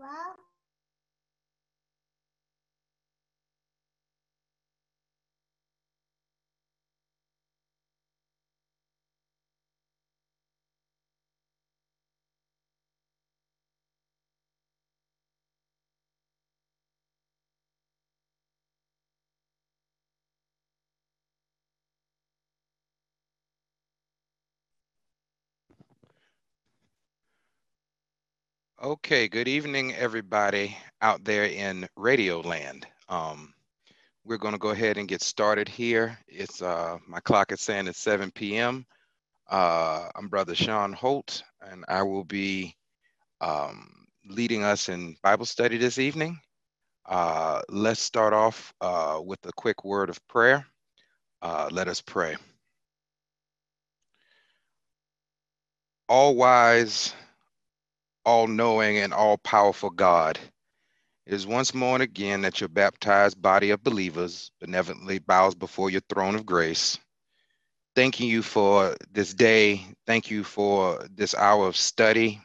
Well. Okay, good evening, everybody out there in Radio Land. Um, we're going to go ahead and get started here. It's uh, my clock is saying it's 7 p.m. Uh, I'm Brother Sean Holt, and I will be um, leading us in Bible study this evening. Uh, let's start off uh, with a quick word of prayer. Uh, let us pray. All wise, all knowing, and all powerful God, it is once more and again that your baptized body of believers benevolently bows before your throne of grace. Thanking you for this day. Thank you for this hour of study.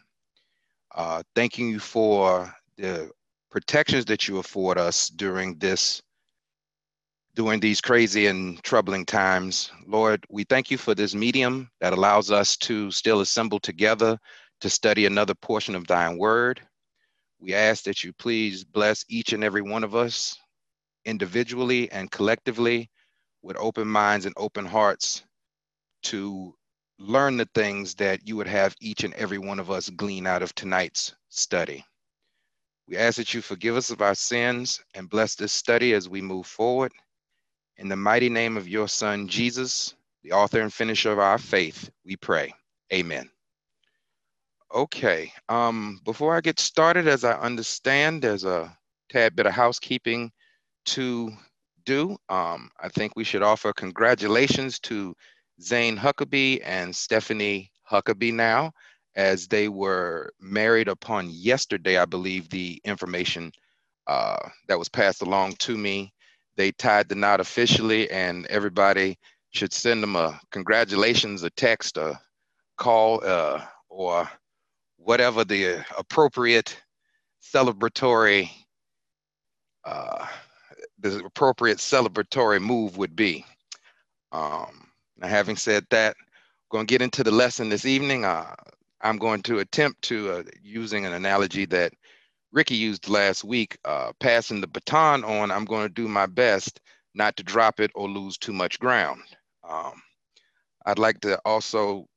Uh, thanking you for the protections that you afford us during this during these crazy and troubling times. Lord, we thank you for this medium that allows us to still assemble together to study another portion of thine word. We ask that you please bless each and every one of us individually and collectively with open minds and open hearts to learn the things that you would have each and every one of us glean out of tonight's study. We ask that you forgive us of our sins and bless this study as we move forward. In the mighty name of your Son, Jesus, the author and finisher of our faith, we pray. Amen. Okay, um, before I get started, as I understand, there's a tad bit of housekeeping to do. Um, I think we should offer congratulations to Zane Huckabee and Stephanie Huckabee now, as they were married upon yesterday, I believe the information uh, that was passed along to me. They tied the knot officially, and everybody should send them a congratulations, a text, a call, uh, or whatever the appropriate celebratory uh, the appropriate celebratory move would be. Um, now, having said that, I'm going to get into the lesson this evening. Uh, I'm going to attempt to, uh, using an analogy that Ricky used last week, uh, passing the baton on, I'm going to do my best not to drop it or lose too much ground. Um, I'd like to also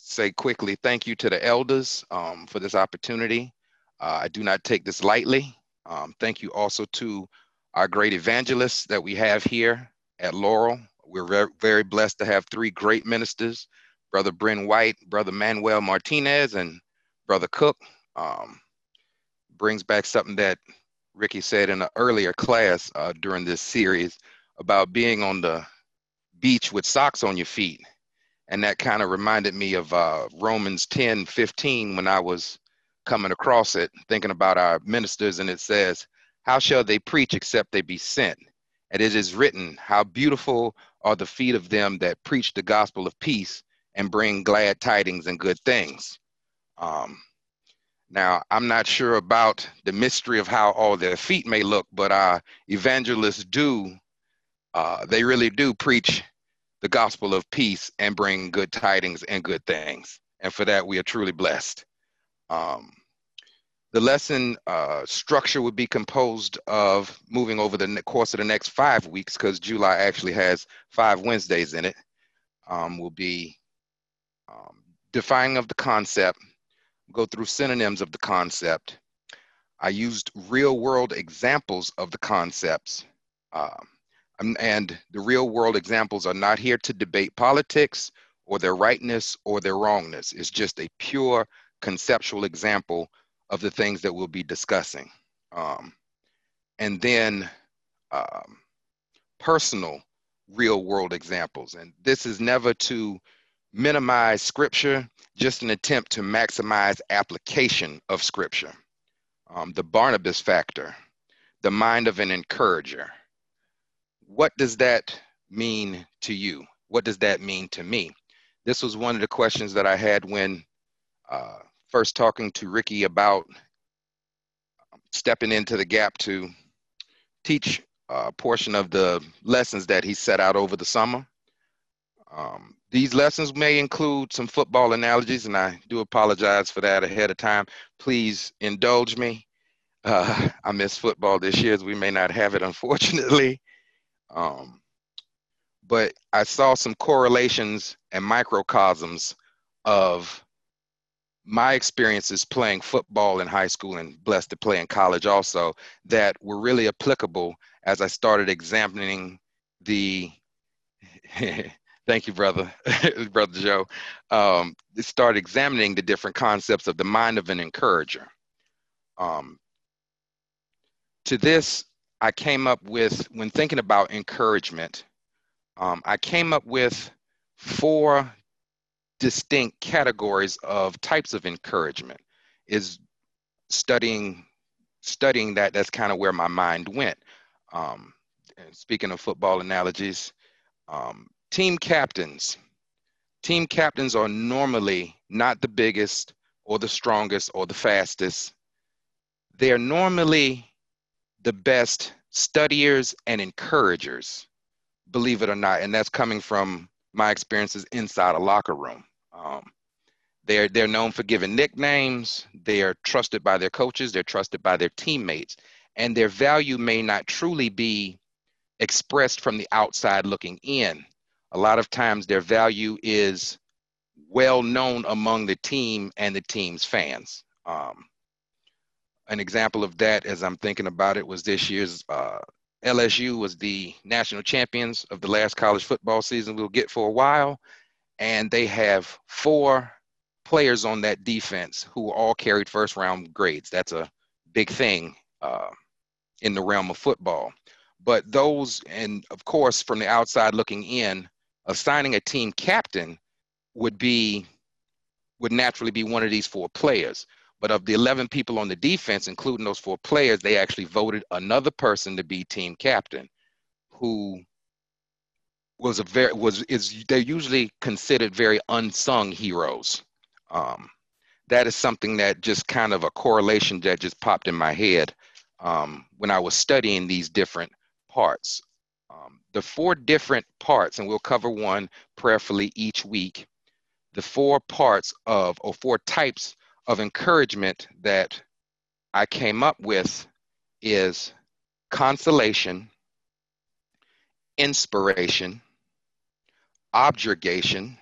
say quickly thank you to the elders um, for this opportunity. Uh, I do not take this lightly. Um, thank you also to our great evangelists that we have here at Laurel. We're very, blessed to have three great ministers, Brother Bryn White, Brother Manuel Martinez, and Brother Cook. Um, brings back something that Ricky said in an earlier class uh, during this series about being on the beach with socks on your feet and that kind of reminded me of uh, Romans 10 15 when I was coming across it, thinking about our ministers, and it says, How shall they preach except they be sent? And it is written, How beautiful are the feet of them that preach the gospel of peace and bring glad tidings and good things. Um, now, I'm not sure about the mystery of how all their feet may look, but evangelists do, uh, they really do preach the gospel of peace and bring good tidings and good things. And for that, we are truly blessed. Um, the lesson uh, structure would be composed of moving over the course of the next five weeks, because July actually has five Wednesdays in it, um, will be um, defining of the concept, go through synonyms of the concept. I used real world examples of the concepts. Um, and the real world examples are not here to debate politics or their rightness or their wrongness. It's just a pure conceptual example of the things that we'll be discussing. Um, and then um, personal real world examples. And this is never to minimize scripture, just an attempt to maximize application of scripture. Um, the Barnabas factor, the mind of an encourager, what does that mean to you? What does that mean to me? This was one of the questions that I had when uh, first talking to Ricky about stepping into the gap to teach a portion of the lessons that he set out over the summer. Um, these lessons may include some football analogies, and I do apologize for that ahead of time. Please indulge me. Uh, I miss football this year, as we may not have it, unfortunately. Um, but I saw some correlations and microcosms of my experiences playing football in high school and blessed to play in college also that were really applicable as I started examining the thank you brother brother joe. Um, started examining the different concepts of the mind of an encourager. Um, to this i came up with when thinking about encouragement um, i came up with four distinct categories of types of encouragement. Is studying studying that that's kind of where my mind went. Um, and speaking of football analogies um, team captains. Team captains are normally not the biggest or the strongest or the fastest. They're normally the best studiers and encouragers believe it or not and that's coming from my experiences inside a locker room um, they're they're known for giving nicknames. They are trusted by their coaches. They're trusted by their teammates, and their value may not truly be expressed from the outside looking in. A lot of times, their value is well known among the team and the team's fans. Um, an example of that, as I'm thinking about it, was this year's uh, LSU was the national champions of the last college football season we'll get for a while and they have four players on that defense who all carried first round grades. That's a big thing uh, in the realm of football. But those, and of course, from the outside looking in, assigning a team captain would be would naturally be one of these four players. But of the 11 people on the defense, including those four players, they actually voted another person to be team captain who was a very was is they're usually considered very unsung heroes. Um, that is something that just kind of a correlation that just popped in my head um, when I was studying these different parts. Um, the four different parts, and we'll cover one prayerfully each week. The four parts of or four types of encouragement that I came up with is consolation, inspiration, objurgation,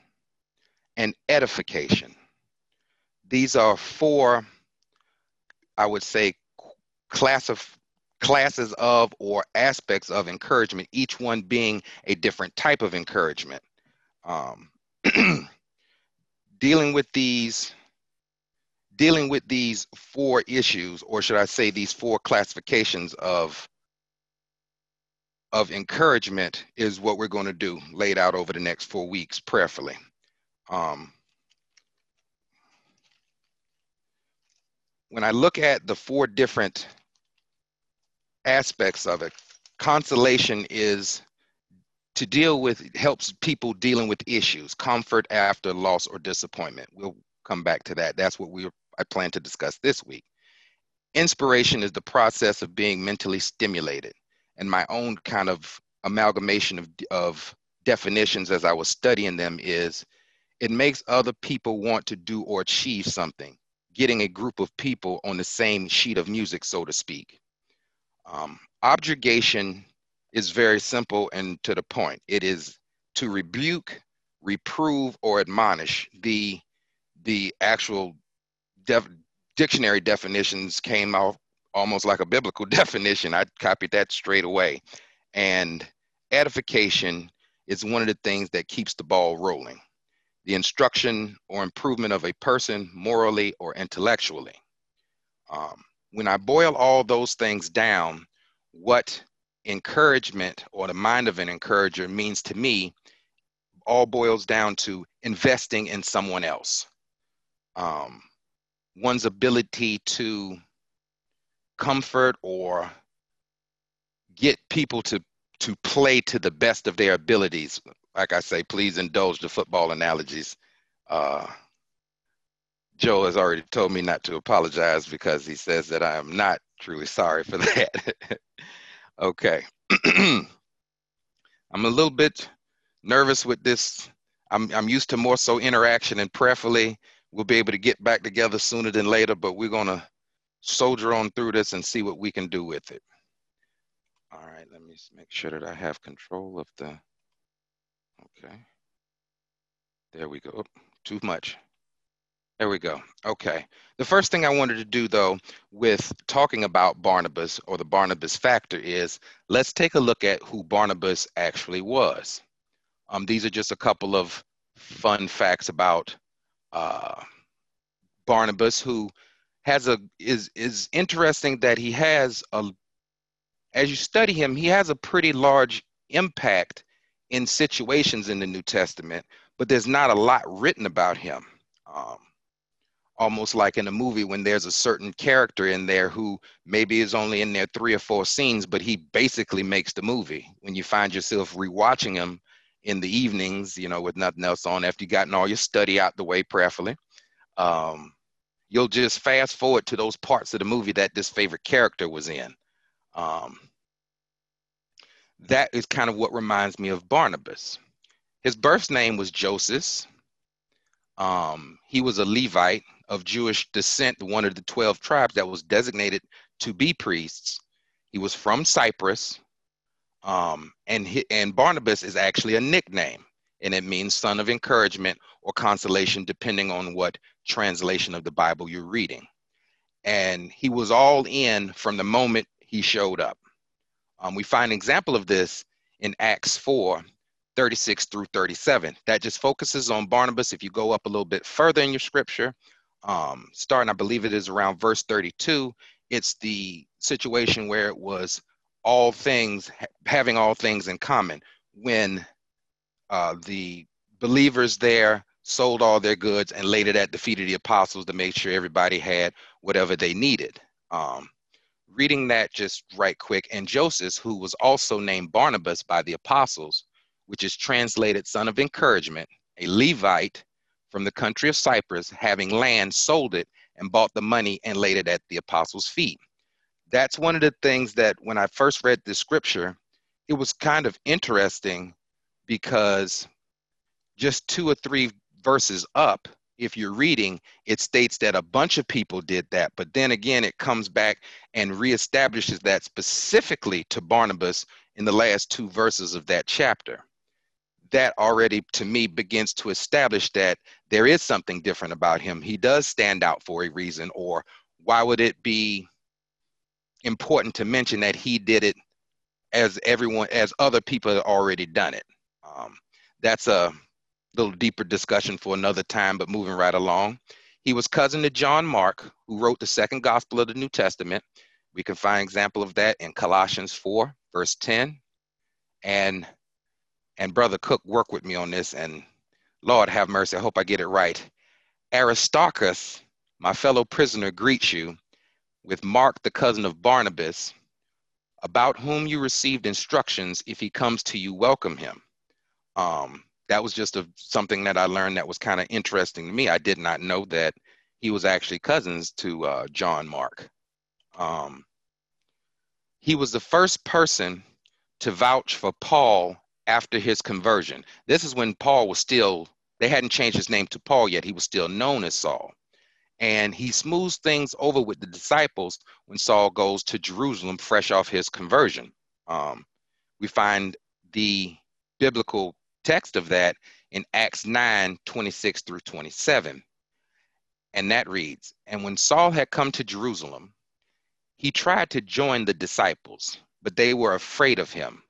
and edification. These are four, I would say, class of, classes of or aspects of encouragement, each one being a different type of encouragement. Um, dealing with these dealing with these four issues, or should I say these four classifications of of encouragement is what we're going to do laid out over the next four weeks prayerfully. Um, when i look at the four different aspects of it consolation is to deal with helps people dealing with issues comfort after loss or disappointment. We'll come back to that. That's what we i plan to discuss this week inspiration is the process of being mentally stimulated and my own kind of amalgamation of, of definitions as I was studying them is it makes other people want to do or achieve something, getting a group of people on the same sheet of music, so to speak. Um, objurgation is very simple and to the point. It is to rebuke, reprove, or admonish. The the actual def- dictionary definitions came out almost like a biblical definition. I copied that straight away. And edification is one of the things that keeps the ball rolling. The instruction or improvement of a person morally or intellectually. Um, when I boil all those things down, what encouragement or the mind of an encourager means to me all boils down to investing in someone else. Um, one's ability to comfort or get people to to play to the best of their abilities. Like I say, please indulge the football analogies. Uh, Joe has already told me not to apologize because he says that I am not truly sorry for that. okay. I'm a little bit nervous with this. I'm, I'm used to more so interaction and prayerfully we'll be able to get back together sooner than later, but we're going to soldier on through this and see what we can do with it. All right, let me make sure that I have control of the, okay. There we go, too much. There we go. Okay. The first thing I wanted to do, though, with talking about Barnabas or the Barnabas factor is let's take a look at who Barnabas actually was. Um, these are just a couple of fun facts about uh, Barnabas, who has a is is interesting that he has a as you study him, he has a pretty large impact in situations in the New Testament, but there's not a lot written about him. Um, almost like in a movie when there's a certain character in there who maybe is only in there three or four scenes, but he basically makes the movie. When you find yourself rewatching him in the evenings, you know, with nothing else on, after you've gotten all your study out the way prayerfully, um, you'll just fast forward to those parts of the movie that this favorite character was in. Um, that is kind of what reminds me of Barnabas. His birth name was Joseph. Um, he was a Levite of Jewish descent, one of the 12 tribes that was designated to be priests. He was from Cyprus. Um, and, and Barnabas is actually a nickname, and it means son of encouragement or consolation, depending on what translation of the Bible you're reading. And he was all in from the moment he showed up. Um, we find an example of this in Acts 4 36 through 37. That just focuses on Barnabas. If you go up a little bit further in your scripture, um, starting, I believe it is around verse 32, it's the situation where it was all things, having all things in common. When uh, the believers there sold all their goods and laid it at the feet of the apostles to make sure everybody had whatever they needed. Um, reading that just right quick, and Joseph, who was also named Barnabas by the apostles, which is translated son of encouragement, a Levite from the country of Cyprus, having land, sold it and bought the money and laid it at the apostles' feet. That's one of the things that when I first read this scripture, it was kind of interesting because just two or three verses up, if you're reading, it states that a bunch of people did that. But then again, it comes back and reestablishes that specifically to Barnabas in the last two verses of that chapter that already to me begins to establish that there is something different about him. He does stand out for a reason, or why would it be important to mention that he did it as everyone, as other people had already done it? Um, that's a little deeper discussion for another time, but moving right along. He was cousin to John Mark, who wrote the second gospel of the New Testament. We can find example of that in Colossians 4, verse 10, and and Brother Cook worked with me on this, and Lord have mercy, I hope I get it right. Aristarchus, my fellow prisoner, greets you with Mark, the cousin of Barnabas, about whom you received instructions. If he comes to you, welcome him. Um, that was just a, something that I learned that was kind of interesting to me. I did not know that he was actually cousins to uh, John Mark. Um, he was the first person to vouch for Paul after his conversion. This is when Paul was still, they hadn't changed his name to Paul yet. He was still known as Saul. And he smooths things over with the disciples when Saul goes to Jerusalem fresh off his conversion. Um, we find the biblical text of that in Acts 9 26 through 27. And that reads And when Saul had come to Jerusalem, he tried to join the disciples, but they were afraid of him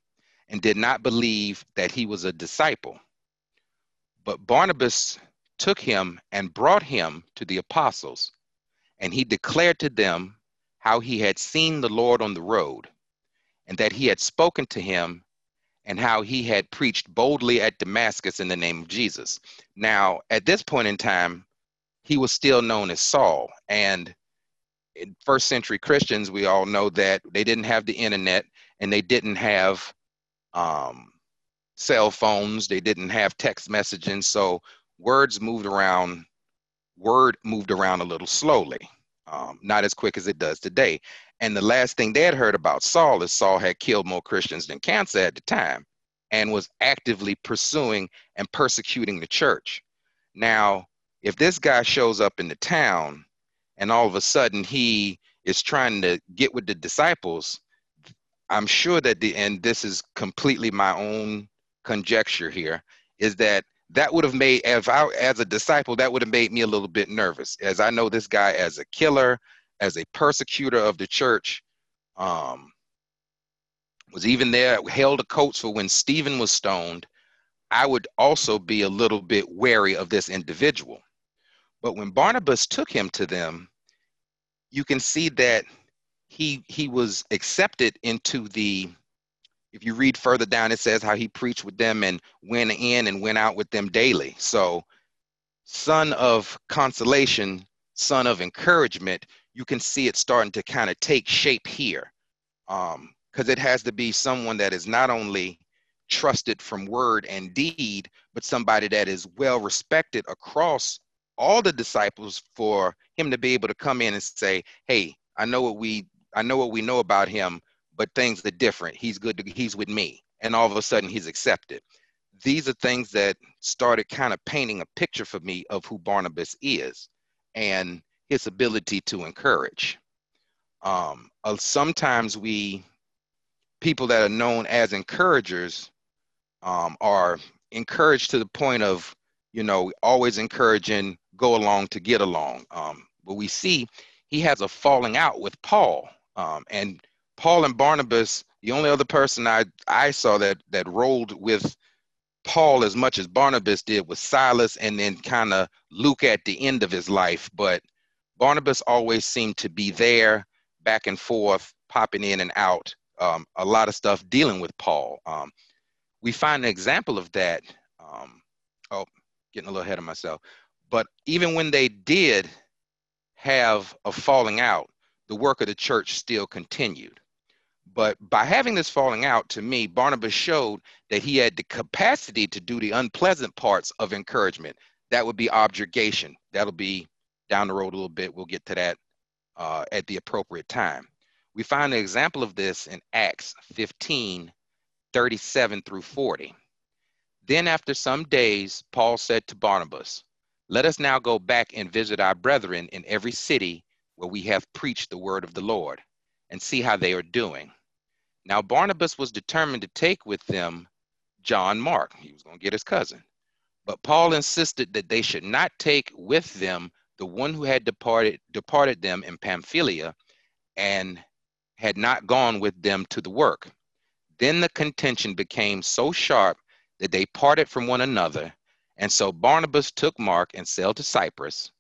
and did not believe that he was a disciple. But Barnabas took him and brought him to the apostles, and he declared to them how he had seen the Lord on the road, and that he had spoken to him, and how he had preached boldly at Damascus in the name of Jesus. Now, at this point in time, he was still known as Saul, and first century Christians, we all know that they didn't have the internet and they didn't have um, cell phones. They didn't have text messaging, so words moved around. Word moved around a little slowly, um, not as quick as it does today. And the last thing they had heard about Saul is Saul had killed more Christians than cancer at the time, and was actively pursuing and persecuting the church. Now, if this guy shows up in the town, and all of a sudden he is trying to get with the disciples, I'm sure that the and this is completely my own conjecture here is that that would have made if I as a disciple that would have made me a little bit nervous as I know this guy as a killer, as a persecutor of the church. Um, was even there, held a coat for when Stephen was stoned. I would also be a little bit wary of this individual. But when Barnabas took him to them, you can see that he he was accepted into the if you read further down it says how he preached with them and went in and went out with them daily. So son of consolation son of encouragement you can see it starting to kind of take shape here. Because um, it has to be someone that is not only trusted from word and deed but somebody that is well respected across all the disciples for him to be able to come in and say hey i know what we i know what we know about him but things are different. He's good. To, he's with me, and all of a sudden he's accepted. These are things that started kind of painting a picture for me of who Barnabas is and his ability to encourage. Um, uh, sometimes we, people that are known as encouragers, um, are encouraged to the point of, you know, always encouraging, go along to get along. Um, but we see he has a falling out with Paul, um, and Paul and Barnabas, the only other person I, I saw that that rolled with Paul as much as Barnabas did was Silas and then kind of Luke at the end of his life. But Barnabas always seemed to be there, back and forth, popping in and out, um, a lot of stuff dealing with Paul. Um, we find an example of that. Um, oh, getting a little ahead of myself. But even when they did have a falling out, the work of the church still continued. But by having this falling out, to me, Barnabas showed that he had the capacity to do the unpleasant parts of encouragement. That would be objurgation. That'll be down the road a little bit. We'll get to that uh, at the appropriate time. We find an example of this in Acts 15 37 through 40. Then, after some days, Paul said to Barnabas, Let us now go back and visit our brethren in every city where we have preached the word of the Lord and see how they are doing. Now, Barnabas was determined to take with them John Mark. He was going to get his cousin. But Paul insisted that they should not take with them the one who had departed, departed them in Pamphylia and had not gone with them to the work. Then the contention became so sharp that they parted from one another. And so Barnabas took Mark and sailed to Cyprus.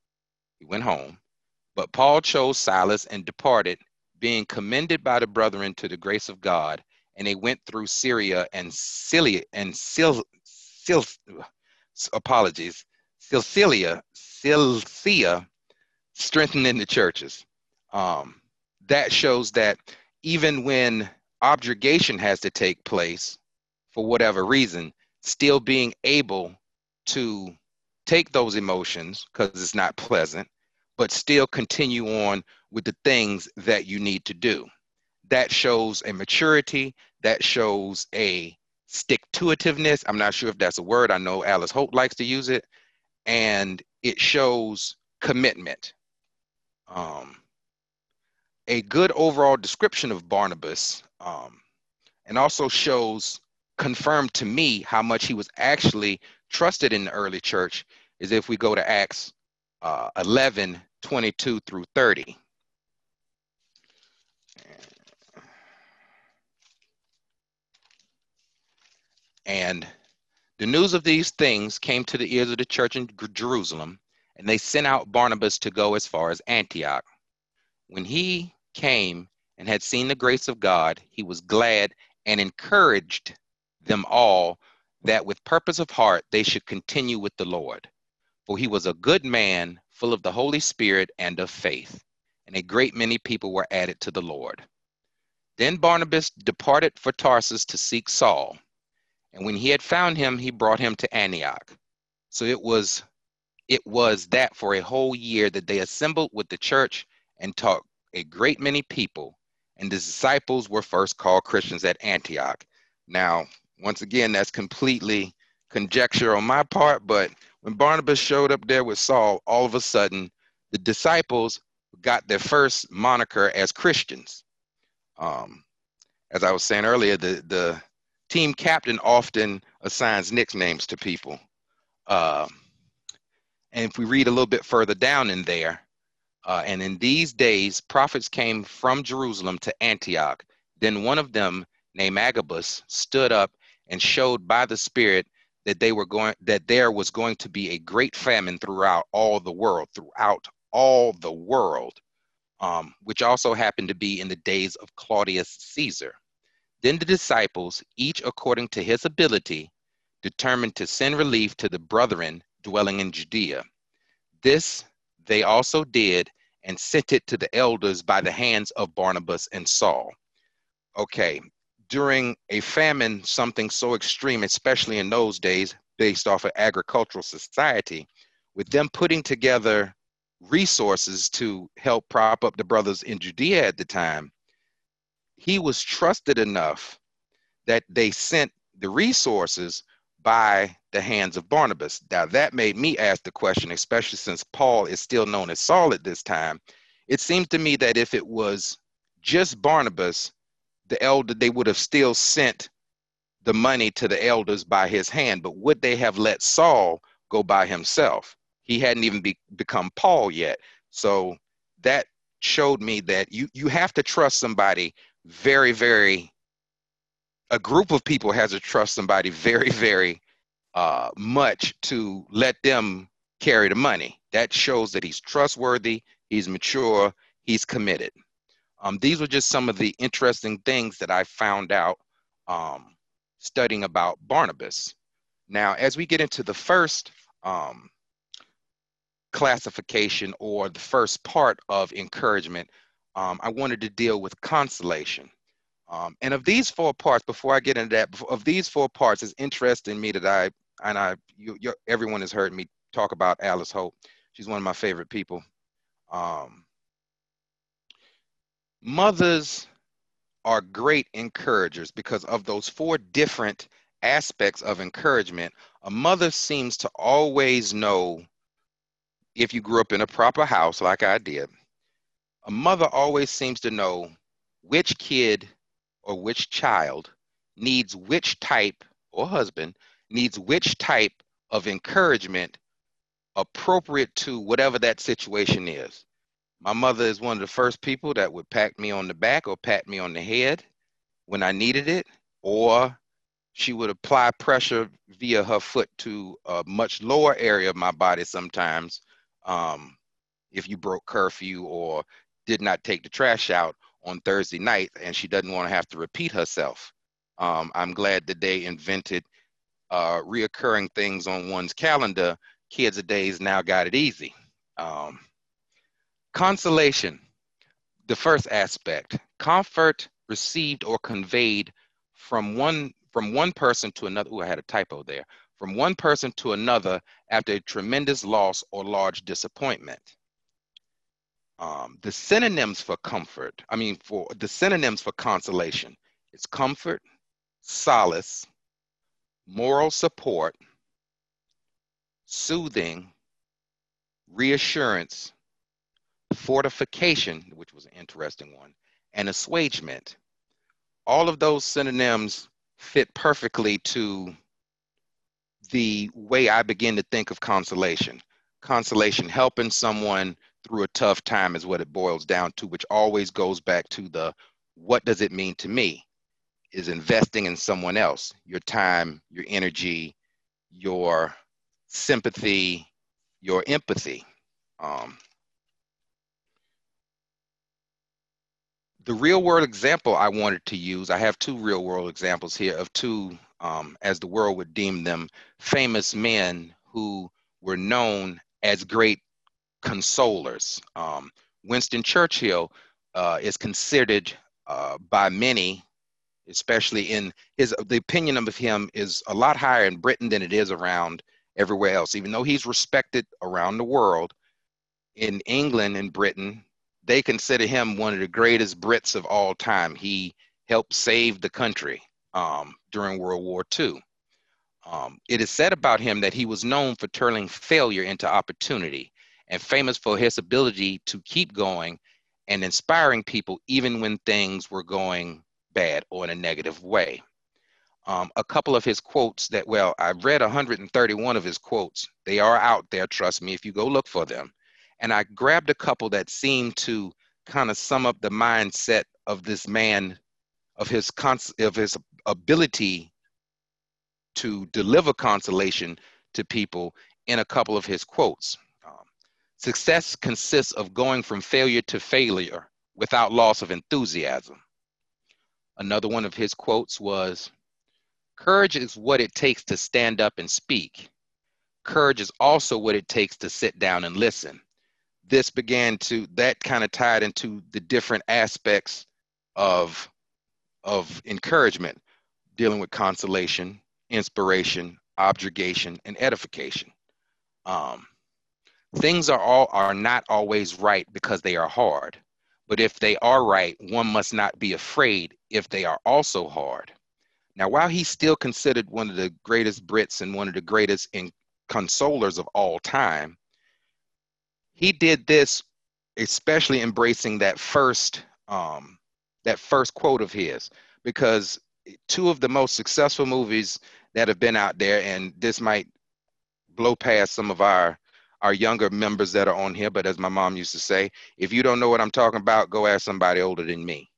He went home. But Paul chose Silas and departed being commended by the brethren to the grace of God, and they went through Syria and Cilia and Sil, Sil, apologies, Cilicia, Cilicia, strengthening the churches. Um, that shows that even when objurgation has to take place, for whatever reason, still being able to take those emotions because it's not pleasant, but still continue on with the things that you need to do. That shows a maturity, that shows a stick to itiveness. I'm not sure if that's a word. I know Alice Holt likes to use it. And it shows commitment. Um, a good overall description of Barnabas um, and also shows, confirmed to me how much he was actually trusted in the early church is if we go to Acts uh, 11 22 through 30. And the news of these things came to the ears of the church in Jerusalem, and they sent out Barnabas to go as far as Antioch. When he came and had seen the grace of God, he was glad and encouraged them all that with purpose of heart they should continue with the Lord. For he was a good man, full of the Holy Spirit and of faith, and a great many people were added to the Lord. Then Barnabas departed for Tarsus to seek Saul. And when he had found him, he brought him to Antioch. So it was it was that for a whole year that they assembled with the church and taught a great many people. And the disciples were first called Christians at Antioch. Now, once again, that's completely conjecture on my part, but when Barnabas showed up there with Saul, all of a sudden the disciples got their first moniker as Christians. Um, as I was saying earlier, the, the team captain often assigns nicknames to people. Uh, and if we read a little bit further down in there, uh, and in these days, prophets came from Jerusalem to Antioch. Then one of them, named Agabus, stood up and showed by the Spirit that they were going that there was going to be a great famine throughout all the world, throughout all the world, um, which also happened to be in the days of Claudius Caesar. Then the disciples, each according to his ability, determined to send relief to the brethren dwelling in Judea. This they also did and sent it to the elders by the hands of Barnabas and Saul. Okay, during a famine, something so extreme, especially in those days, based off of agricultural society, with them putting together resources to help prop up the brothers in Judea at the time, he was trusted enough that they sent the resources by the hands of Barnabas. Now, that made me ask the question, especially since Paul is still known as Saul at this time. It seems to me that if it was just Barnabas, the elder, they would have still sent the money to the elders by his hand, but would they have let Saul go by himself? He hadn't even be, become Paul yet. So that showed me that you you have to trust somebody very, very a group of people has to trust somebody very, very uh, much to let them carry the money. That shows that he's trustworthy, he's mature, he's committed. Um, these were just some of the interesting things that I found out um, studying about Barnabas. Now, as we get into the first um, classification or the first part of encouragement, um, I wanted to deal with consolation. Um, and of these four parts, before I get into that, of these four parts, it's interesting me that I and I, you, everyone has heard me talk about Alice Hope. She's one of my favorite people. Um, mothers are great encouragers because of those four different aspects of encouragement. A mother seems to always know if you grew up in a proper house like I did. A mother always seems to know which kid or which child needs which type or husband needs which type of encouragement appropriate to whatever that situation is. My mother is one of the first people that would pat me on the back or pat me on the head when I needed it, or she would apply pressure via her foot to a much lower area of my body sometimes um, if you broke curfew or did not take the trash out on Thursday night and she doesn't want to have to repeat herself. Um, I'm glad that they invented uh, reoccurring things on one's calendar. Kids of days now got it easy. Um, consolation, the first aspect, comfort received or conveyed from one from one person to another. Oh, I had a typo there. From one person to another after a tremendous loss or large disappointment um, the synonyms for comfort, I mean, for the synonyms for consolation, it's comfort, solace, moral support, soothing, reassurance, fortification, which was an interesting one, and assuagement. All of those synonyms fit perfectly to the way I begin to think of consolation. Consolation, helping someone through a tough time is what it boils down to, which always goes back to the what does it mean to me? Is investing in someone else, your time, your energy, your sympathy, your empathy. Um, the real world example I wanted to use, I have two real world examples here of two, um, as the world would deem them, famous men who were known as great consolers. Um, Winston Churchill uh, is considered uh, by many, especially in his the opinion of him is a lot higher in Britain than it is around everywhere else. Even though he's respected around the world, in England and Britain, they consider him one of the greatest Brits of all time. He helped save the country um, during World War II. Um, it is said about him that he was known for turning failure into opportunity and famous for his ability to keep going and inspiring people even when things were going bad or in a negative way. Um, a couple of his quotes that, well, I've read 131 of his quotes. They are out there, trust me, if you go look for them. And I grabbed a couple that seemed to kind of sum up the mindset of this man, of his cons- of his ability to deliver consolation to people in a couple of his quotes. Success consists of going from failure to failure without loss of enthusiasm. Another one of his quotes was Courage is what it takes to stand up and speak. Courage is also what it takes to sit down and listen. This began to, that kind of tied into the different aspects of, of encouragement, dealing with consolation, inspiration, objurgation, and edification. Um, things are all are not always right because they are hard, but if they are right, one must not be afraid if they are also hard. Now, while he's still considered one of the greatest Brits and one of the greatest in consolers of all time, he did this especially embracing that first um, that first quote of his because two of the most successful movies that have been out there, and this might blow past some of our our younger members that are on here, but as my mom used to say, if you don't know what I'm talking about, go ask somebody older than me.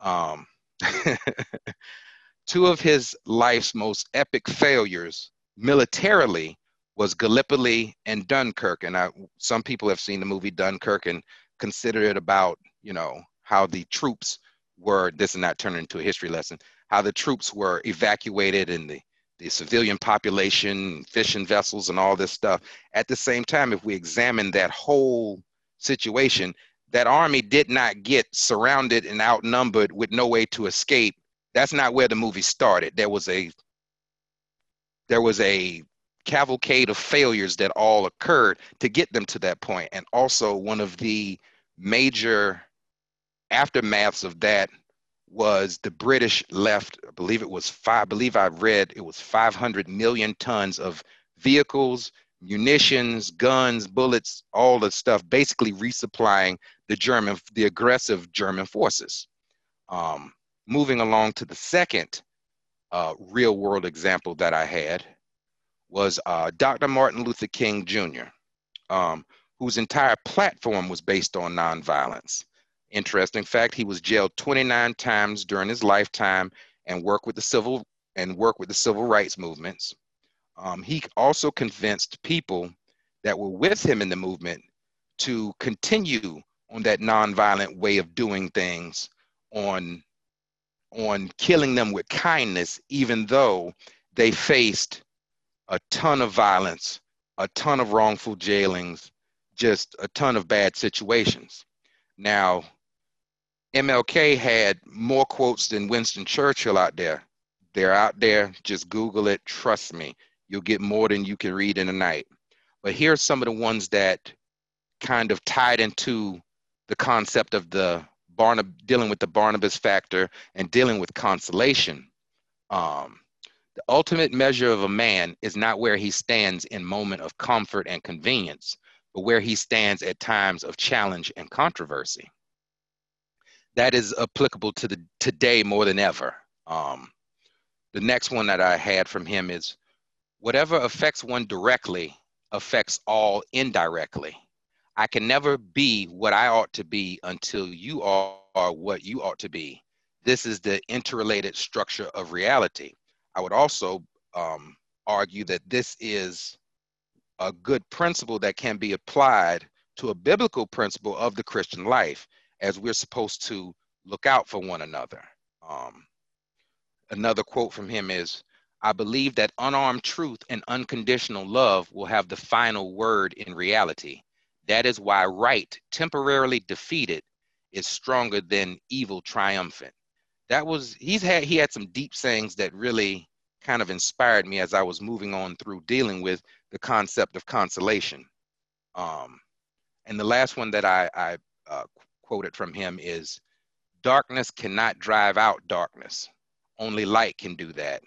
Um, two of his life's most epic failures militarily was Gallipoli and Dunkirk. And I, some people have seen the movie Dunkirk and consider it about, you know, how the troops were, this and that turned into a history lesson, how the troops were evacuated and the, the civilian population, fishing vessels and all this stuff. At the same time, if we examine that whole situation, that army did not get surrounded and outnumbered with no way to escape that's not where the movie started. There was a there was a cavalcade of failures that all occurred to get them to that point. And also one of the major aftermaths of that was the British left, I believe it was five, I believe I read it was 500 million tons of vehicles, munitions, guns, bullets, all the stuff, basically resupplying the German, the aggressive German forces. Um, moving along to the second uh, real world example that I had was uh, Dr. Martin Luther King Jr., um, whose entire platform was based on nonviolence. Interesting fact, he was jailed 29 times during his lifetime and worked with the civil and worked with the civil rights movements. Um, he also convinced people that were with him in the movement to continue on that nonviolent way of doing things on on killing them with kindness, even though they faced a ton of violence, a ton of wrongful jailings, just a ton of bad situations. Now, MLK had more quotes than Winston Churchill out there. They're out there. Just Google it. Trust me, you'll get more than you can read in a night. But here are some of the ones that kind of tied into the concept of the Barnab- dealing with the Barnabas factor and dealing with consolation. Um, the ultimate measure of a man is not where he stands in moment of comfort and convenience, but where he stands at times of challenge and controversy. That is applicable to the today more than ever. Um, the next one that I had from him is whatever affects one directly affects all indirectly. I can never be what I ought to be until you are, what you ought to be. This is the interrelated structure of reality. I would also um, argue that this is a good principle that can be applied to a biblical principle of the Christian life, as we're supposed to look out for one another. Um, another quote from him is I believe that unarmed truth and unconditional love will have the final word in reality. That is why right, temporarily defeated, is stronger than evil triumphant. That was he's had he had some deep sayings that really kind of inspired me as I was moving on through dealing with the concept of consolation. Um, and the last one that I, I uh, quoted from him is darkness cannot drive out darkness. Only light can do that.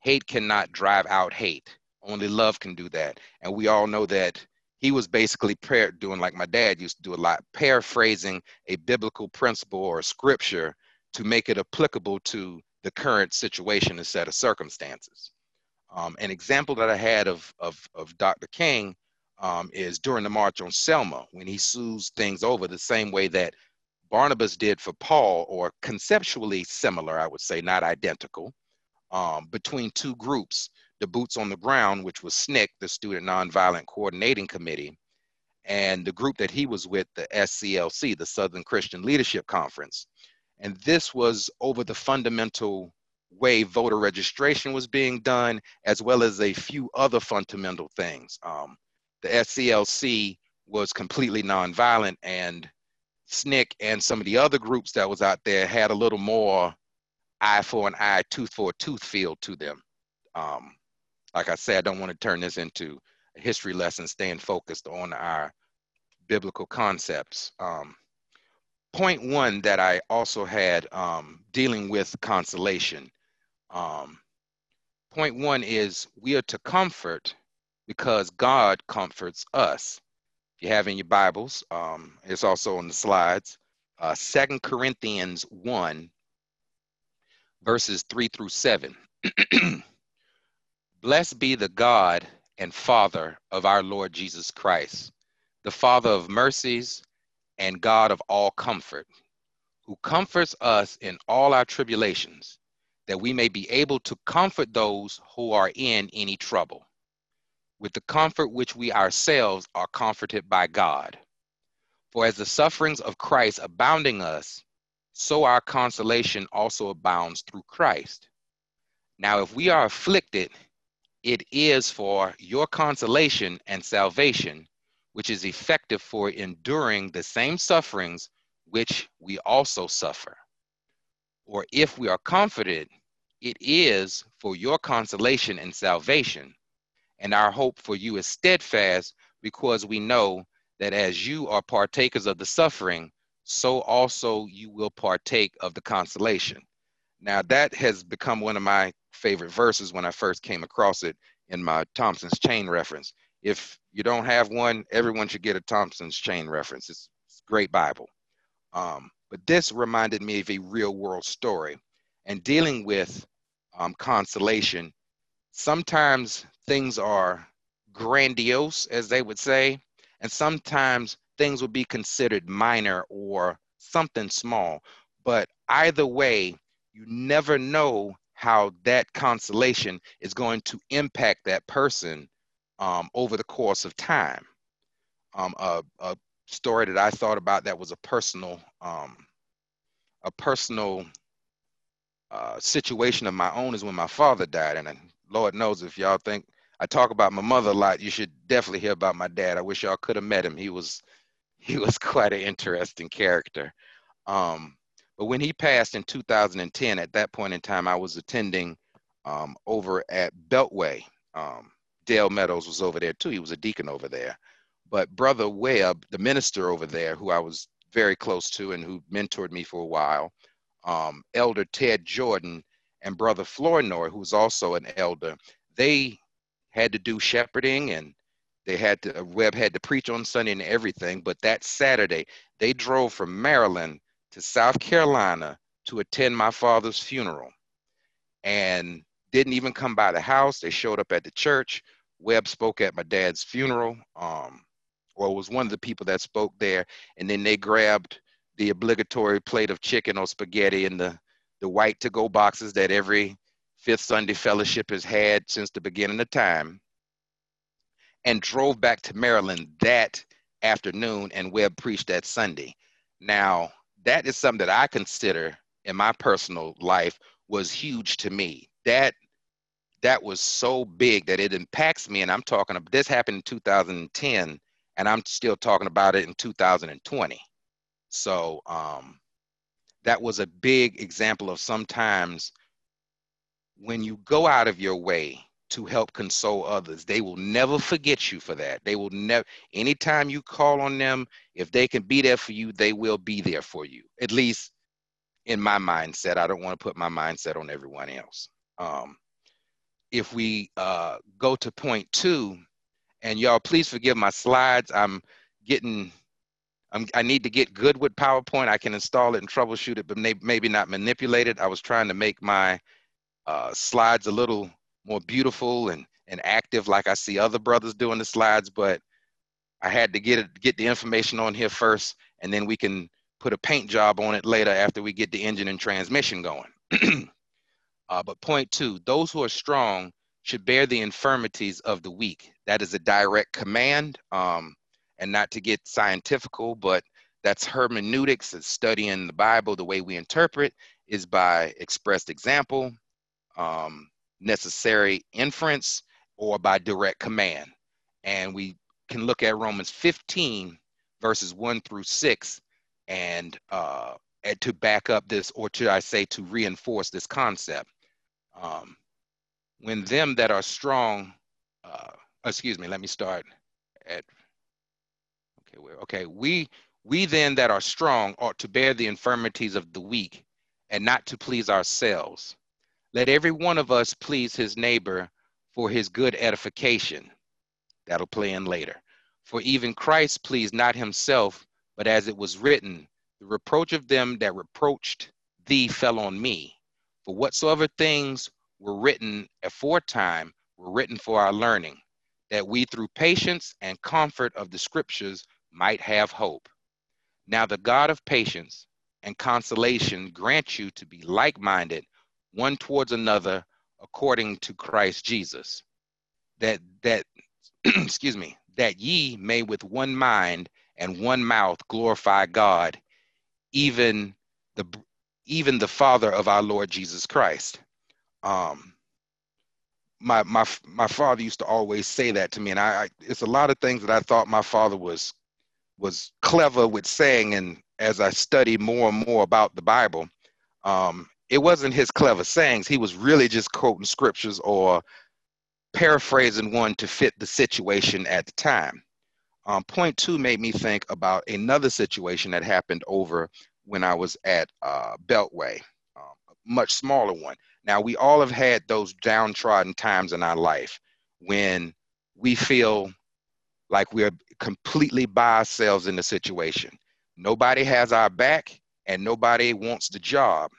Hate cannot drive out hate. Only love can do that. And we all know that he was basically par- doing like my dad used to do a lot, paraphrasing a biblical principle or scripture to make it applicable to the current situation and set of circumstances. Um, an example that I had of, of, of Dr. King um, is during the March on Selma, when he sues things over the same way that Barnabas did for Paul, or conceptually similar, I would say, not identical, um, between two groups the Boots on the Ground, which was SNCC, the Student Nonviolent Coordinating Committee, and the group that he was with, the SCLC, the Southern Christian Leadership Conference. And this was over the fundamental way voter registration was being done, as well as a few other fundamental things. Um, the SCLC was completely nonviolent, and SNCC and some of the other groups that was out there had a little more eye for an eye, tooth for a tooth feel to them. Um, like I said, I don't want to turn this into a history lesson, staying focused on our biblical concepts. Um, point one that I also had um, dealing with consolation. Um, point one is we are to comfort because God comforts us. If you have in your Bibles, um, it's also on the slides. Uh, Second Corinthians 1, verses 3 through 7. Blessed be the God and Father of our Lord Jesus Christ, the Father of mercies and God of all comfort, who comforts us in all our tribulations, that we may be able to comfort those who are in any trouble, with the comfort which we ourselves are comforted by God. For as the sufferings of Christ abounding us, so our consolation also abounds through Christ. Now, if we are afflicted, it is for your consolation and salvation, which is effective for enduring the same sufferings which we also suffer. Or if we are comforted, it is for your consolation and salvation. And our hope for you is steadfast because we know that as you are partakers of the suffering, so also you will partake of the consolation. Now, that has become one of my favorite verses when I first came across it in my Thompson's chain reference. If you don't have one, everyone should get a Thompson's chain reference. It's, it's great Bible. Um, but this reminded me of a real world story and dealing with um, consolation. Sometimes things are grandiose, as they would say, and sometimes things would be considered minor or something small. But either way, you never know how that consolation is going to impact that person um, over the course of time. Um, a, a, story that I thought about that was a personal, um, a personal uh, situation of my own is when my father died, and Lord knows if y'all think I talk about my mother a lot, you should definitely hear about my dad. I wish y'all could have met him. He was he was quite an interesting character. Um, but when he passed in 2010, at that point in time, I was attending um, over at Beltway. Um, Dale Meadows was over there too. He was a deacon over there. But Brother Webb, the minister over there, who I was very close to and who mentored me for a while, um, Elder Ted Jordan and Brother Flournoy, who's also an elder, they had to do shepherding and they had to, Webb had to preach on Sunday and everything. But that Saturday, they drove from Maryland to South Carolina to attend my father's funeral and didn't even come by the house. They showed up at the church. Webb spoke at my dad's funeral, um, or was one of the people that spoke there. And then they grabbed the obligatory plate of chicken or spaghetti in the, the white to go boxes that every Fifth Sunday Fellowship has had since the beginning of time and drove back to Maryland that afternoon and Webb preached that Sunday. Now, that is something that I consider in my personal life was huge to me. That that was so big that it impacts me. And I'm talking about this happened in 2010, and I'm still talking about it in 2020. So um, that was a big example of sometimes when you go out of your way to help console others. They will never forget you for that. They will never, anytime you call on them, if they can be there for you, they will be there for you. At least in my mindset. I don't want to put my mindset on everyone else. Um, if we uh, go to point two, and y'all please forgive my slides. I'm getting I'm, i need to get good with PowerPoint. I can install it and troubleshoot it, but may, maybe not manipulate it. I was trying to make my uh, slides a little more beautiful and, and active like I see other brothers doing the slides, but I had to get it, get the information on here first, and then we can put a paint job on it later after we get the engine and transmission going. uh, but point two, those who are strong should bear the infirmities of the weak. That is a direct command. Um, and not to get scientifical, but that's hermeneutics, it's studying the Bible the way we interpret is by expressed example, um, necessary inference, or by direct command. And we can look at Romans 15, verses 1 through 6, and, uh, and to back up this, or to I say to reinforce this concept. Um, when them that are strong, uh, excuse me, let me start at Okay, we we then that are strong ought to bear the infirmities of the weak, and not to please ourselves. Let every one of us please his neighbor for his good edification. That'll play in later. For even Christ pleased not himself, but as it was written, the reproach of them that reproached thee fell on me. For whatsoever things were written aforetime were written for our learning, that we through patience and comfort of the scriptures might have hope. Now the God of patience and consolation grant you to be like minded one towards another according to Christ Jesus. That, that, excuse me, that ye may with one mind and one mouth glorify God, even the, even the Father of our Lord Jesus Christ. Um, my my my father used to always say that to me, and I, I, it's a lot of things that I thought my father was was clever with saying, and as I study more and more about the Bible, um, it wasn't his clever sayings. He was really just quoting scriptures or paraphrasing one to fit the situation at the time. Um, point two made me think about another situation that happened over when I was at uh, Beltway, um, much smaller one. Now, we all have had those downtrodden times in our life when we feel like we're completely by ourselves in the situation. Nobody has our back and nobody wants the job.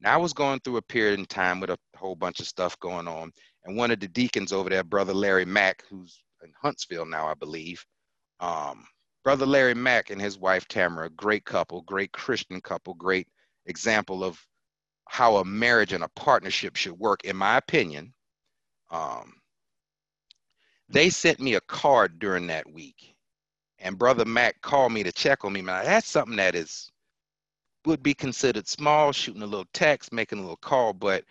Now, I was going through a period in time with a whole bunch of stuff going on. And one of the deacons over there, Brother Larry Mack, who's in Huntsville now, I believe, um, Brother Larry Mack and his wife Tamara, great couple, great Christian couple, great example of how a marriage and a partnership should work, in my opinion. Um, they sent me a card during that week and brother Mack called me to check on me. Man, that's something that is would be considered small, shooting a little text, making a little call. But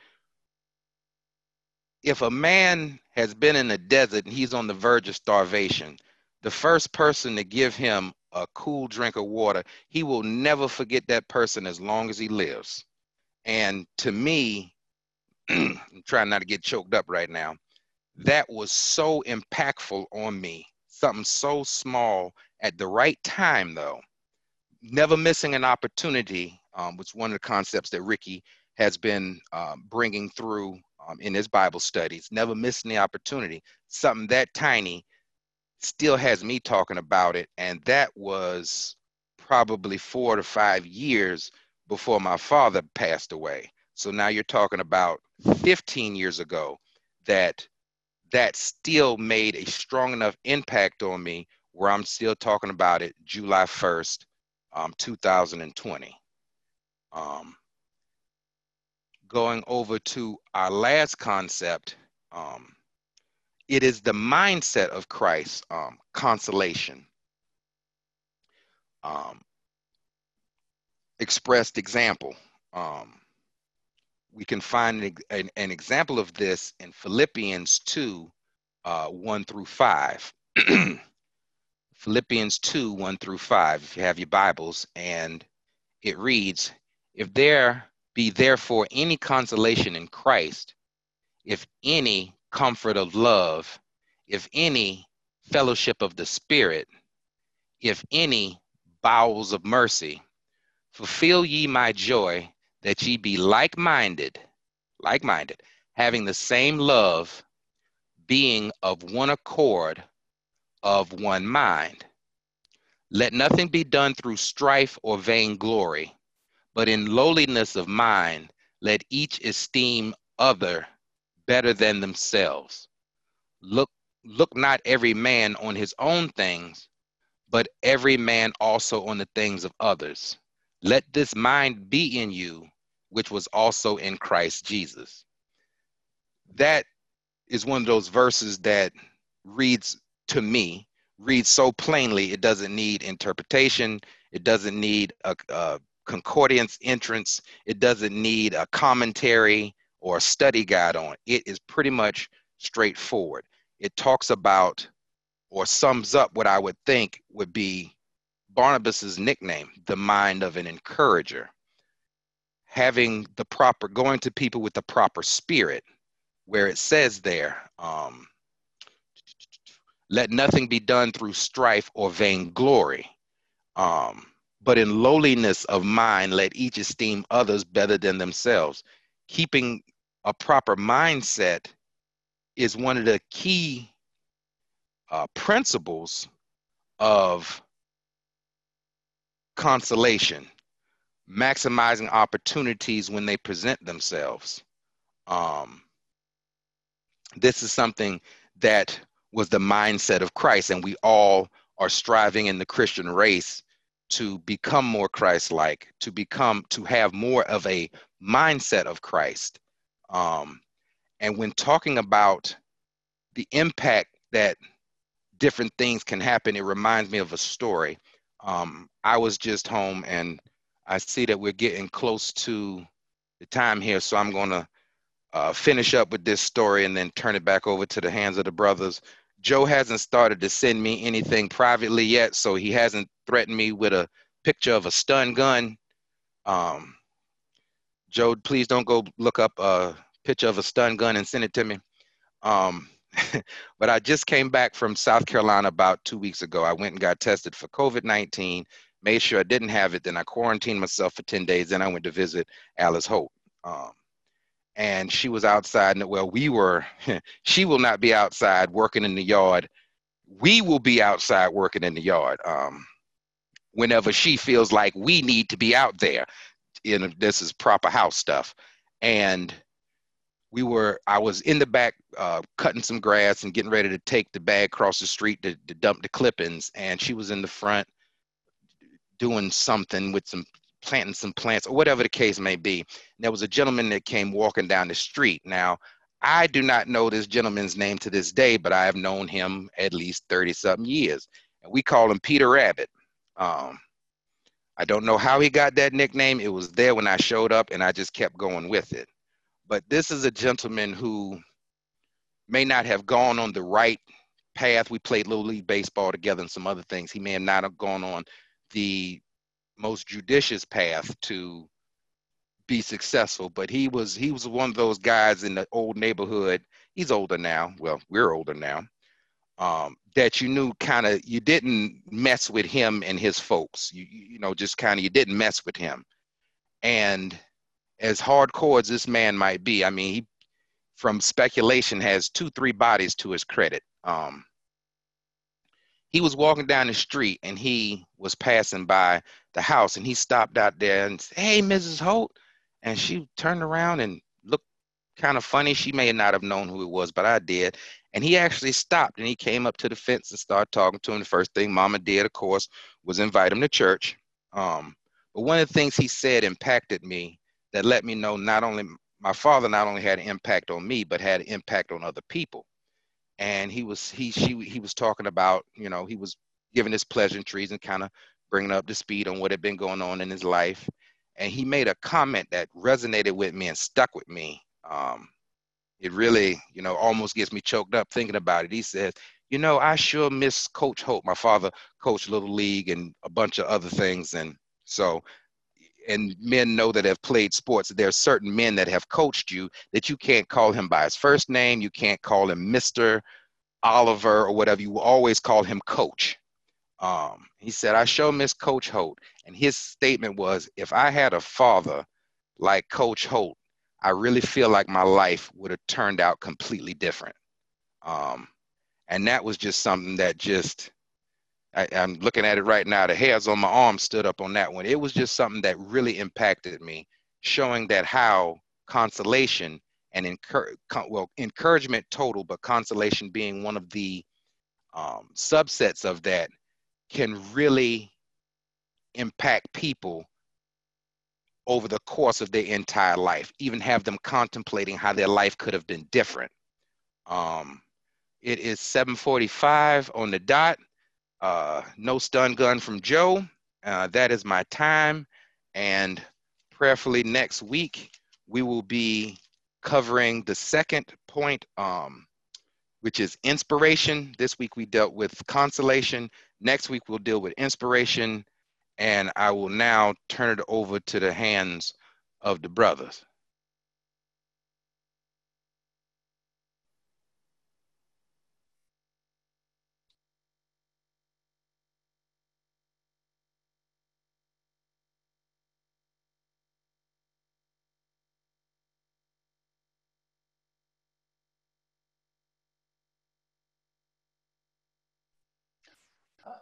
if a man has been in the desert and he's on the verge of starvation, the first person to give him a cool drink of water, he will never forget that person as long as he lives. And to me, I'm trying not to get choked up right now, that was so impactful on me something so small at the right time, though, never missing an opportunity, um, which one of the concepts that Ricky has been um, bringing through um, in his Bible studies. Never missing the opportunity. Something that tiny still has me talking about it, and that was probably four to five years before my father passed away. So now you're talking about 15 years ago that that still made a strong enough impact on me where I'm still talking about it July 1st, um, 2020. Um, going over to our last concept, um, it is the mindset of Christ, um, consolation. Um, expressed example. Um, we can find an, an, an, example of this in Philippians 2, uh, 1 through 5. Philippians 2, 1 through 5, if you have your Bibles, and it reads, If there be therefore any consolation in Christ, if any comfort of love, if any fellowship of the Spirit, if any bowels of mercy, fulfill ye my joy that ye be like minded, like minded, having the same love, being of one accord, of one mind. Let nothing be done through strife or vainglory, but in lowliness of mind, let each esteem other better than themselves. Look, look not every man on his own things, but every man also on the things of others. Let this mind be in you, which was also in Christ Jesus. That is one of those verses that reads to me, reads so plainly, it doesn't need interpretation, it doesn't need a, a concordance entrance, it doesn't need a commentary or a study guide on it. It is pretty much straightforward. It talks about or sums up what I would think would be Barnabas's nickname, the mind of an encourager. Having the proper, going to people with the proper spirit, where it says there, um, let nothing be done through strife or vainglory, um, but in lowliness of mind, let each esteem others better than themselves. Keeping a proper mindset is one of the key uh, principles of consolation, maximizing opportunities when they present themselves. Um, this is something that was the mindset of Christ, and we all are striving in the Christian race to become more Christ like, to become, to have more of a mindset of Christ. Um, and when talking about the impact that different things can happen, it reminds me of a story. Um, I was just home and I see that we're getting close to the time here, so I'm going to uh, finish up with this story and then turn it back over to the hands of the brothers. Joe hasn't started to send me anything privately yet, so he hasn't threatened me with a picture of a stun gun. Um, Joe, please don't go look up a picture of a stun gun and send it to me. Um, but I just came back from South Carolina about two weeks ago. I went and got tested for COVID 19, made sure I didn't have it. Then I quarantined myself for 10 days. Then I went to visit Alice Holt. Um, and she was outside. And well, we were, she will not be outside working in the yard. We will be outside working in the yard um, whenever she feels like we need to be out there. You know, this is proper house stuff. And we were i was in the back uh, cutting some grass and getting ready to take the bag across the street to, to dump the clippings and she was in the front doing something with some planting some plants or whatever the case may be. And there was a gentleman that came walking down the street. Now i do not know this gentleman's name to this day but i have known him at least 30 something years. And we call him peter rabbit. Um, i don't know how he got that nickname. It was there when i showed up and i just kept going with it. But this is a gentleman who may not have gone on the right path. We played Little League Baseball together and some other things. He may have not have gone on the most judicious path to be successful, but he was he was one of those guys in the old neighborhood. He's older now. Well, we're older now. Um, that you knew kind of you didn't mess with him and his folks. You you know just kind of you didn't mess with him, and as hardcore as this man might be, I mean, he, from speculation, has two, three bodies to his credit. Um, he was walking down the street and he was passing by the house and he stopped out there and said, Hey, Mrs. Holt. And she turned around and looked kind of funny. She may not have known who it was, but I did. And he actually stopped and he came up to the fence and started talking to him. The first thing Mama did, of course, was invite him to church. Um, but one of the things he said impacted me that let me know not only my father not only had an impact on me, but had an impact on other people. And he was he she he was talking about you know he was giving his pleasantries and kind of bringing up to speed on what had been going on in his life. And he made a comment that resonated with me and stuck with me. Um, it really, you know, almost gets me choked up thinking about it. He says, you know, I sure miss Coach Holt My father coached Little League and a bunch of other things. And so and men know that have played sports there are certain men that have coached you that you can't call him by his first name you can't call him mr oliver or whatever you always call him coach. Um, he said i show miss coach holt. And his statement was if i had a father like coach holt i really feel like my life would have turned out completely different. Um, and that was just something that just I, am looking at it right now. The hairs on my arm stood up on that one. It was just something that really impacted me, showing that how consolation and encourage, well, encouragement total, but consolation being one of the um, subsets of that, can really impact people over the course of their entire life, even have them contemplating how their life could have been different. Um, it is 7:45 on the dot. Uh, no stun gun from Joe. Uh, that is my time, and prayerfully next week we will be covering the second point, um, which is inspiration. This week we dealt with consolation. Next week we'll deal with inspiration, and I will now turn it over to the hands of the brothers.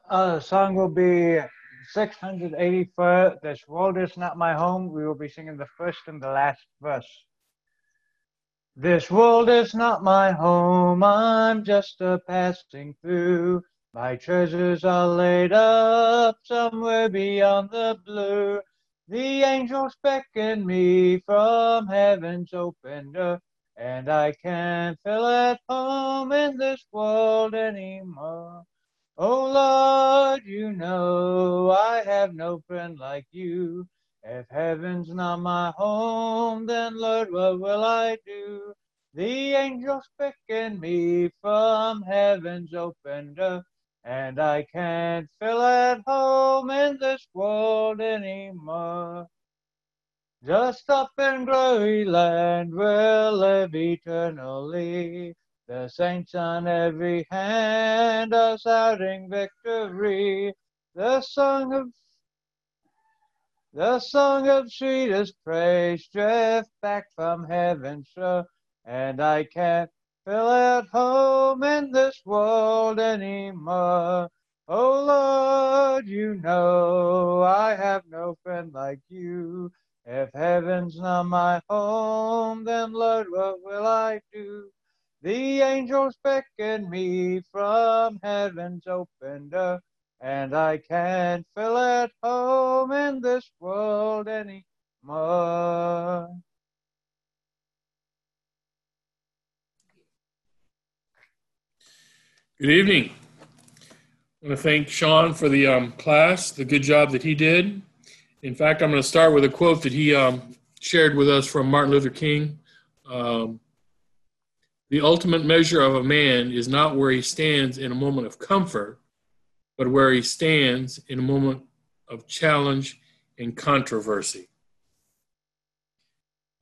Uh, song will be 684. This world is not my home. We will be singing the first and the last verse. This world is not my home. I'm just a passing through. My treasures are laid up somewhere beyond the blue. The angels beckon me from heaven's open door, and I can't feel at home in this world anymore. Oh Lord, you know I have no friend like you. If heaven's not my home, then Lord, what will I do? The angels beckon me from heaven's open door, and I can't feel at home in this world anymore. Just up in glory land we'll live eternally. The saints on every hand are shouting victory. The song of the song of sweetest praise drift back from heaven shore, and I can't feel at home in this world anymore. Oh Lord, you know I have no friend like you. If heaven's not my home, then Lord, what will I do? The angels beckon me from heaven's open door, and I can't feel at home in this world anymore. Good evening. I want to thank Sean for the um, class, the good job that he did. In fact, I'm going to start with a quote that he um, shared with us from Martin Luther King. Um, the ultimate measure of a man is not where he stands in a moment of comfort, but where he stands in a moment of challenge and controversy.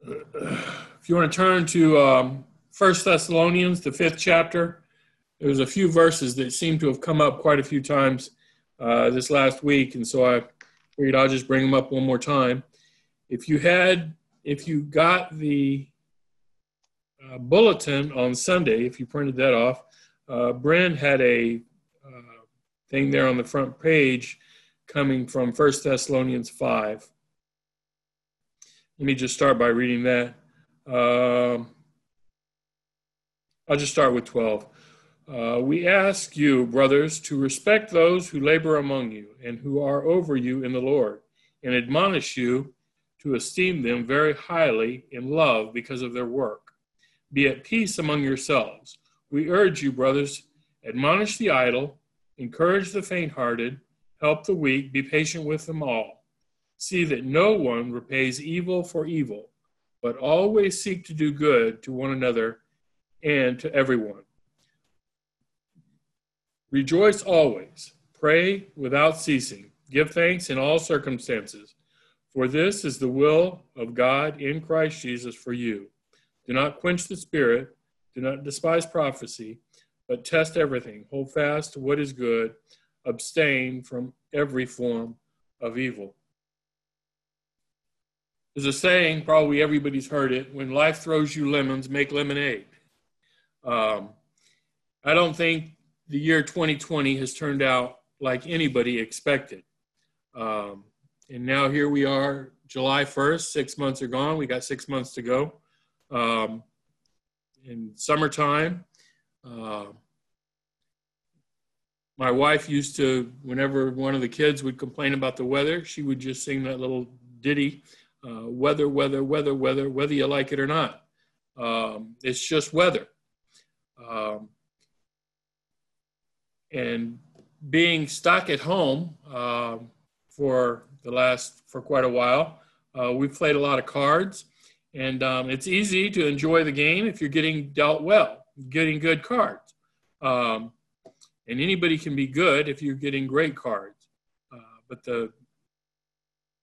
If you want to turn to um, 1 Thessalonians, the fifth chapter, there's a few verses that seem to have come up quite a few times uh, this last week, and so I figured I'll just bring them up one more time. If you had, if you got the uh, bulletin on Sunday, if you printed that off, uh, Brent had a uh, thing there on the front page coming from First Thessalonians 5. Let me just start by reading that. Um, I'll just start with 12. Uh, we ask you, brothers, to respect those who labor among you and who are over you in the Lord, and admonish you to esteem them very highly in love because of their work. Be at peace among yourselves. We urge you, brothers, admonish the idle, encourage the faint hearted, help the weak, be patient with them all. See that no one repays evil for evil, but always seek to do good to one another and to everyone. Rejoice always, pray without ceasing, give thanks in all circumstances, for this is the will of God in Christ Jesus for you. Do not quench the spirit. Do not despise prophecy, but test everything. Hold fast to what is good. Abstain from every form of evil. There's a saying, probably everybody's heard it when life throws you lemons, make lemonade. Um, I don't think the year 2020 has turned out like anybody expected. Um, and now here we are, July 1st, six months are gone. We got six months to go. Um, in summertime, uh, my wife used to, whenever one of the kids would complain about the weather, she would just sing that little ditty, uh, weather, weather, weather, weather, whether you like it or not. Um, it's just weather. Um, and being stuck at home uh, for the last, for quite a while, uh, we've played a lot of cards. And um, it's easy to enjoy the game if you're getting dealt well, getting good cards. Um, and anybody can be good if you're getting great cards. Uh, but the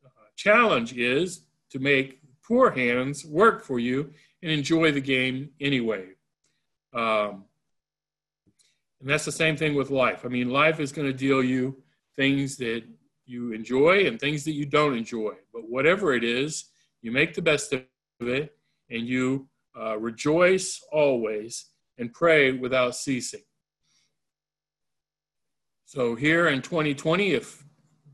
uh, challenge is to make poor hands work for you and enjoy the game anyway. Um, and that's the same thing with life. I mean, life is going to deal you things that you enjoy and things that you don't enjoy. But whatever it is, you make the best of it and you uh, rejoice always and pray without ceasing. So here in 2020, if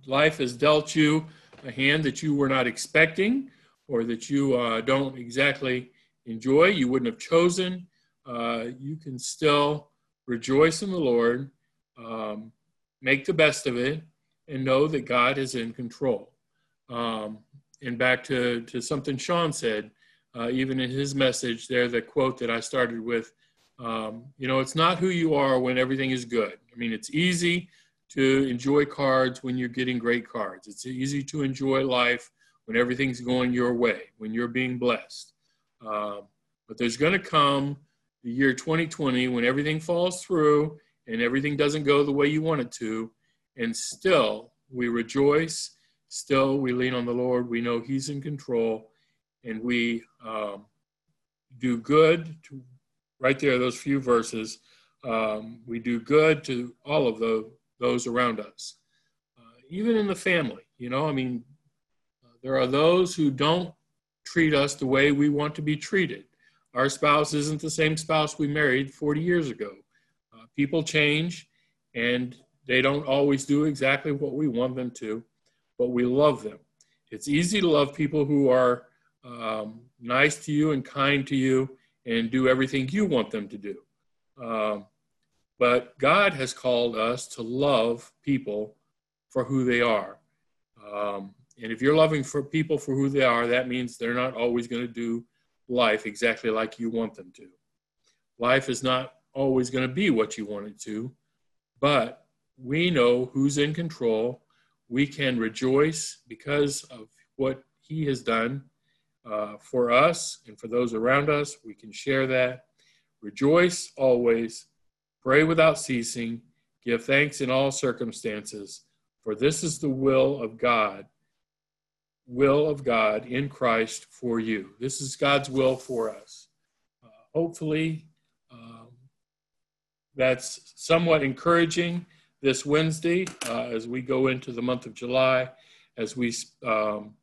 life has dealt you a hand that you were not expecting or that you uh, don't exactly enjoy, you wouldn't have chosen, uh, you can still rejoice in the Lord, um, make the best of it, and know that God is in control. Um, and back to, to something Sean said, uh, even in his message there, the quote that I started with, um, you know, it's not who you are when everything is good. I mean, it's easy to enjoy cards when you're getting great cards. It's easy to enjoy life when everything's going your way, when you're being blessed. Um, but there's going to come the year 2020 when everything falls through and everything doesn't go the way you want it to. And still, we rejoice. Still, we lean on the Lord. We know He's in control. And we um, do good to right there, those few verses. Um, we do good to all of the, those around us, uh, even in the family. You know, I mean, uh, there are those who don't treat us the way we want to be treated. Our spouse isn't the same spouse we married 40 years ago. Uh, people change and they don't always do exactly what we want them to, but we love them. It's easy to love people who are um, nice to you and kind to you and do everything you want them to do. Um, but God has called us to love people for who they are. Um, and if you're loving for people for who they are, that means they're not always going to do life exactly like you want them to. Life is not always going to be what you want it to, but we know who's in control. We can rejoice because of what He has done uh, for us and for those around us. We can share that. Rejoice always, pray without ceasing, give thanks in all circumstances, for this is the will of God, will of God in Christ for you. This is God's will for us. Uh, hopefully, um, that's somewhat encouraging this Wednesday uh, as we go into the month of July, as we um,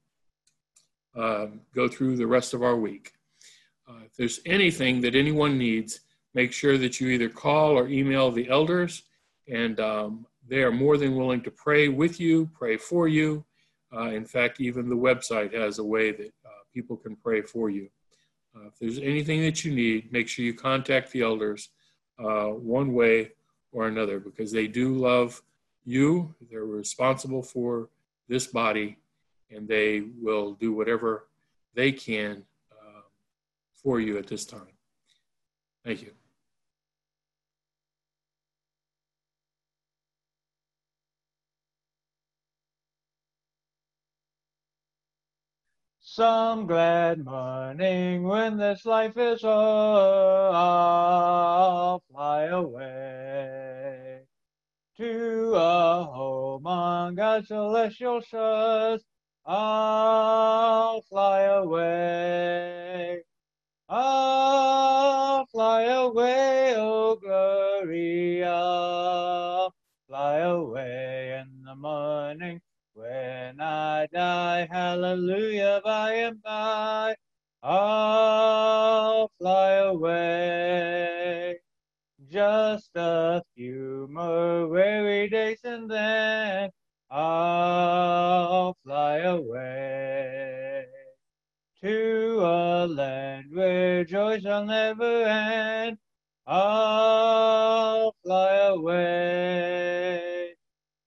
um, go through the rest of our week. Uh, if there's anything that anyone needs, make sure that you either call or email the elders, and um, they are more than willing to pray with you, pray for you. Uh, in fact, even the website has a way that uh, people can pray for you. Uh, if there's anything that you need, make sure you contact the elders uh, one way or another because they do love you. They're responsible for this body and they will do whatever they can uh, for you at this time. Thank you. Some glad morning when this life is o'er, I'll fly away to a home on God's celestial shores. I'll fly away. I'll fly away, oh glory. I'll fly away in the morning when I die. Hallelujah, by and by. I'll fly away. Just a few more weary days and then I'll fly away to a land where joy shall never end. I'll fly away.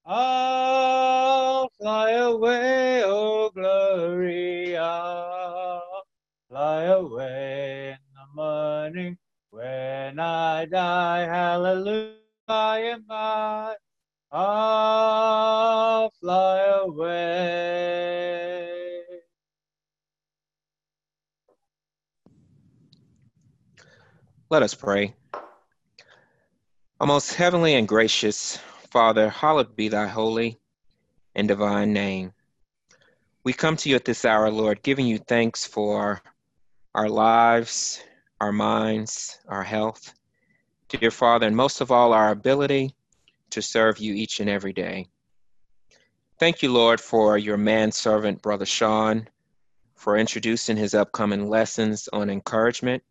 I'll fly away, oh glory. I'll fly away when I die. Hallelujah, am I. I'll fly away. Let us pray. Our most heavenly and gracious Father, hallowed be thy holy and divine name. We come to you at this hour, Lord, giving you thanks for our lives, our minds, our health, dear Father, and most of all, our ability to serve you each and every day. Thank you, Lord, for your manservant, Brother Sean, for introducing his upcoming lessons on encouragement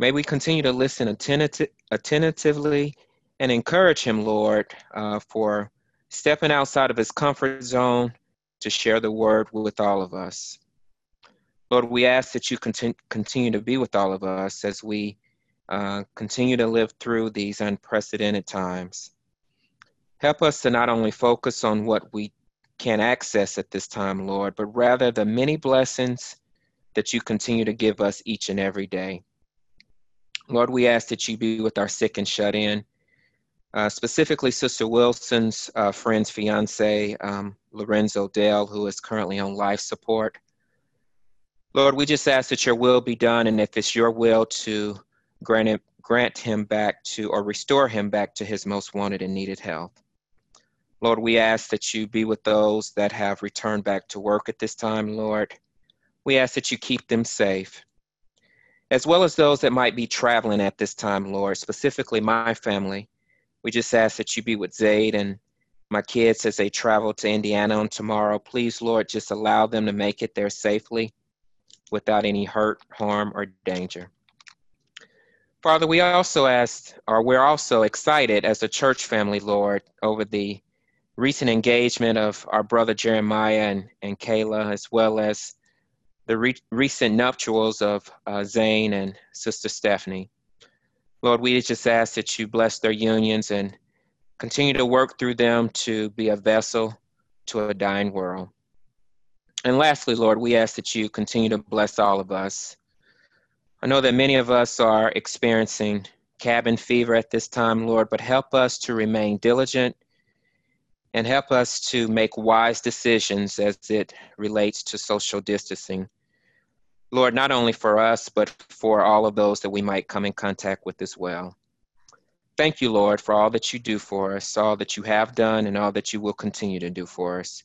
May we continue to listen attentive, attentively and encourage him, Lord, uh, for stepping outside of his comfort zone to share the word with all of us. Lord, we ask that you continue, continue to be with all of us as we uh, continue to live through these unprecedented times. Help us to not only focus on what we can access at this time, Lord, but rather the many blessings that you continue to give us each and every day. Lord, we ask that you be with our sick and shut in, uh, specifically Sister Wilson's uh, friend's fiance, um, Lorenzo Dale, who is currently on life support. Lord, we just ask that your will be done, and if it's your will to grant him, grant him back to or restore him back to his most wanted and needed health. Lord, we ask that you be with those that have returned back to work at this time, Lord. We ask that you keep them safe as well as those that might be traveling at this time, Lord, specifically my family. We just ask that you be with Zaid and my kids as they travel to Indiana on tomorrow. Please, Lord, just allow them to make it there safely without any hurt, harm, or danger. Father, we also asked, or we're also excited as a church family, Lord, over the recent engagement of our brother Jeremiah and, and Kayla, as well as the re- recent nuptials of uh, Zane and Sister Stephanie. Lord, we just ask that you bless their unions and continue to work through them to be a vessel to a dying world. And lastly, Lord, we ask that you continue to bless all of us. I know that many of us are experiencing cabin fever at this time, Lord, but help us to remain diligent and help us to make wise decisions as it relates to social distancing. Lord, not only for us, but for all of those that we might come in contact with as well. Thank you, Lord, for all that you do for us, all that you have done, and all that you will continue to do for us.